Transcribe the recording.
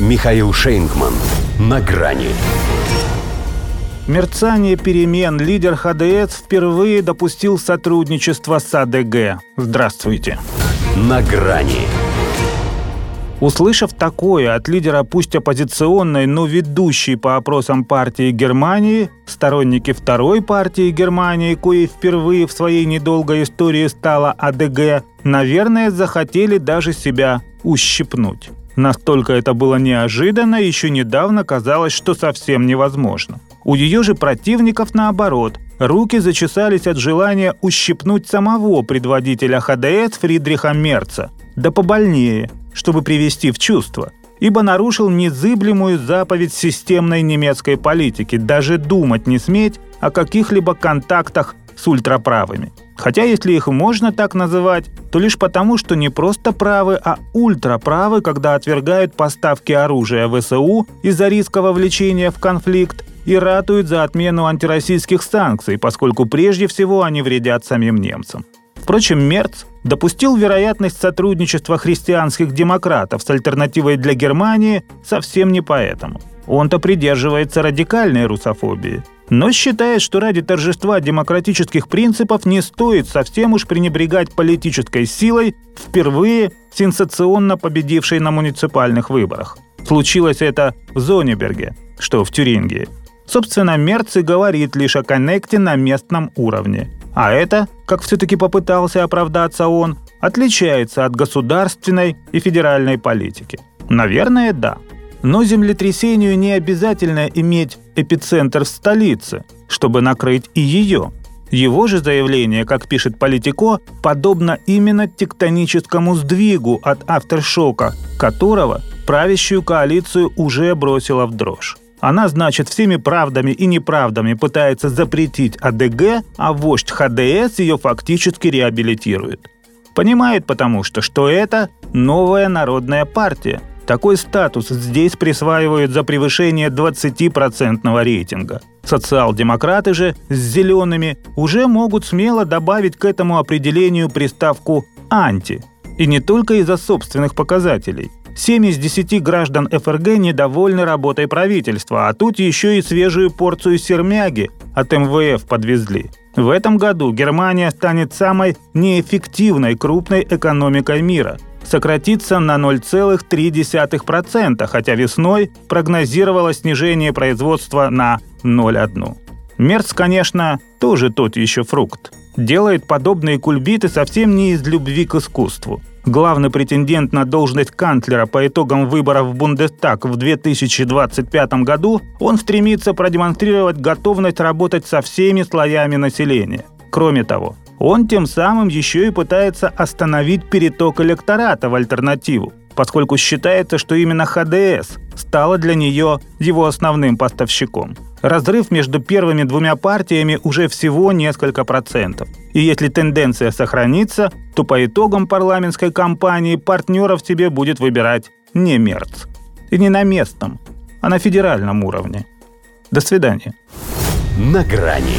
Михаил Шейнгман. На грани. Мерцание перемен лидер ХДС впервые допустил сотрудничество с АДГ. Здравствуйте. На грани. Услышав такое от лидера пусть оппозиционной, но ведущей по опросам партии Германии, сторонники второй партии Германии, коей впервые в своей недолгой истории стала АДГ, наверное, захотели даже себя ущипнуть. Настолько это было неожиданно, еще недавно казалось, что совсем невозможно. У ее же противников наоборот. Руки зачесались от желания ущипнуть самого предводителя ХДС Фридриха Мерца. Да побольнее, чтобы привести в чувство. Ибо нарушил незыблемую заповедь системной немецкой политики даже думать не сметь о каких-либо контактах с ультраправыми. Хотя если их можно так называть, то лишь потому, что не просто правы, а ультраправы, когда отвергают поставки оружия в СУ из-за риска вовлечения в конфликт и ратуют за отмену антироссийских санкций, поскольку прежде всего они вредят самим немцам. Впрочем, Мерц допустил вероятность сотрудничества христианских демократов с альтернативой для Германии совсем не поэтому. Он-то придерживается радикальной русофобии, но считает, что ради торжества демократических принципов не стоит совсем уж пренебрегать политической силой, впервые сенсационно победившей на муниципальных выборах. Случилось это в Зонеберге, что в Тюрингии. Собственно, Мерц и говорит лишь о коннекте на местном уровне. А это, как все-таки попытался оправдаться он, отличается от государственной и федеральной политики. Наверное, да. Но землетрясению не обязательно иметь эпицентр в столице, чтобы накрыть и ее. Его же заявление, как пишет Политико, подобно именно тектоническому сдвигу от авторшока, которого правящую коалицию уже бросила в дрожь. Она, значит, всеми правдами и неправдами пытается запретить АДГ, а вождь ХДС ее фактически реабилитирует. Понимает потому что, что это новая народная партия. Такой статус здесь присваивают за превышение 20% рейтинга. Социал-демократы же с зелеными уже могут смело добавить к этому определению приставку «анти». И не только из-за собственных показателей – 7 из 10 граждан ФРГ недовольны работой правительства, а тут еще и свежую порцию сермяги от МВФ подвезли. В этом году Германия станет самой неэффективной крупной экономикой мира. Сократится на 0,3%, хотя весной прогнозировалось снижение производства на 0,1%. Мерц, конечно, тоже тот еще фрукт. Делает подобные кульбиты совсем не из любви к искусству – главный претендент на должность канцлера по итогам выборов в Бундестаг в 2025 году, он стремится продемонстрировать готовность работать со всеми слоями населения. Кроме того, он тем самым еще и пытается остановить переток электората в альтернативу, поскольку считается, что именно ХДС стала для нее его основным поставщиком – разрыв между первыми двумя партиями уже всего несколько процентов. И если тенденция сохранится, то по итогам парламентской кампании партнеров себе будет выбирать не Мерц. И не на местном, а на федеральном уровне. До свидания. На грани